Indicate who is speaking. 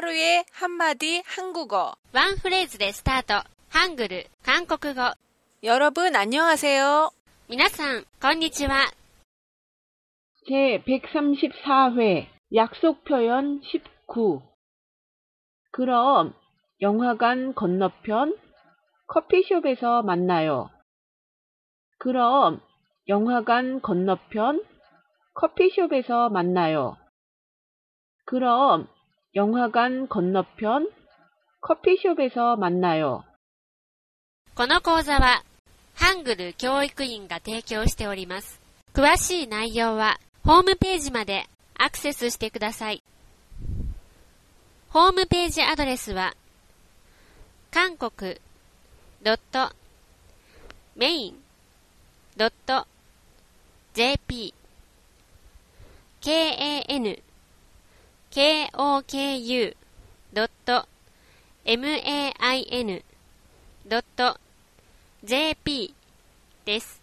Speaker 1: 하루에 한마디 한국어.
Speaker 2: ワンフレーズでスタート。ハングル、韓国語。
Speaker 1: 여러분 안녕하세요.
Speaker 2: 皆さん、こんにちは。
Speaker 3: 제 134회 약속 표현 19 그럼 영화관 건너편 커피숍에서 만나요. 그럼 영화관 건너편 커피숍에서 만나요. 그럼 영화관 건너편 커피숍에서 만나요.
Speaker 2: この講座は、ハングル教育院が提供しております。詳しい内容は、ホームページまでアクセスしてください。ホームページアドレスは、韓国 .main.jp kan koku.main.jp です。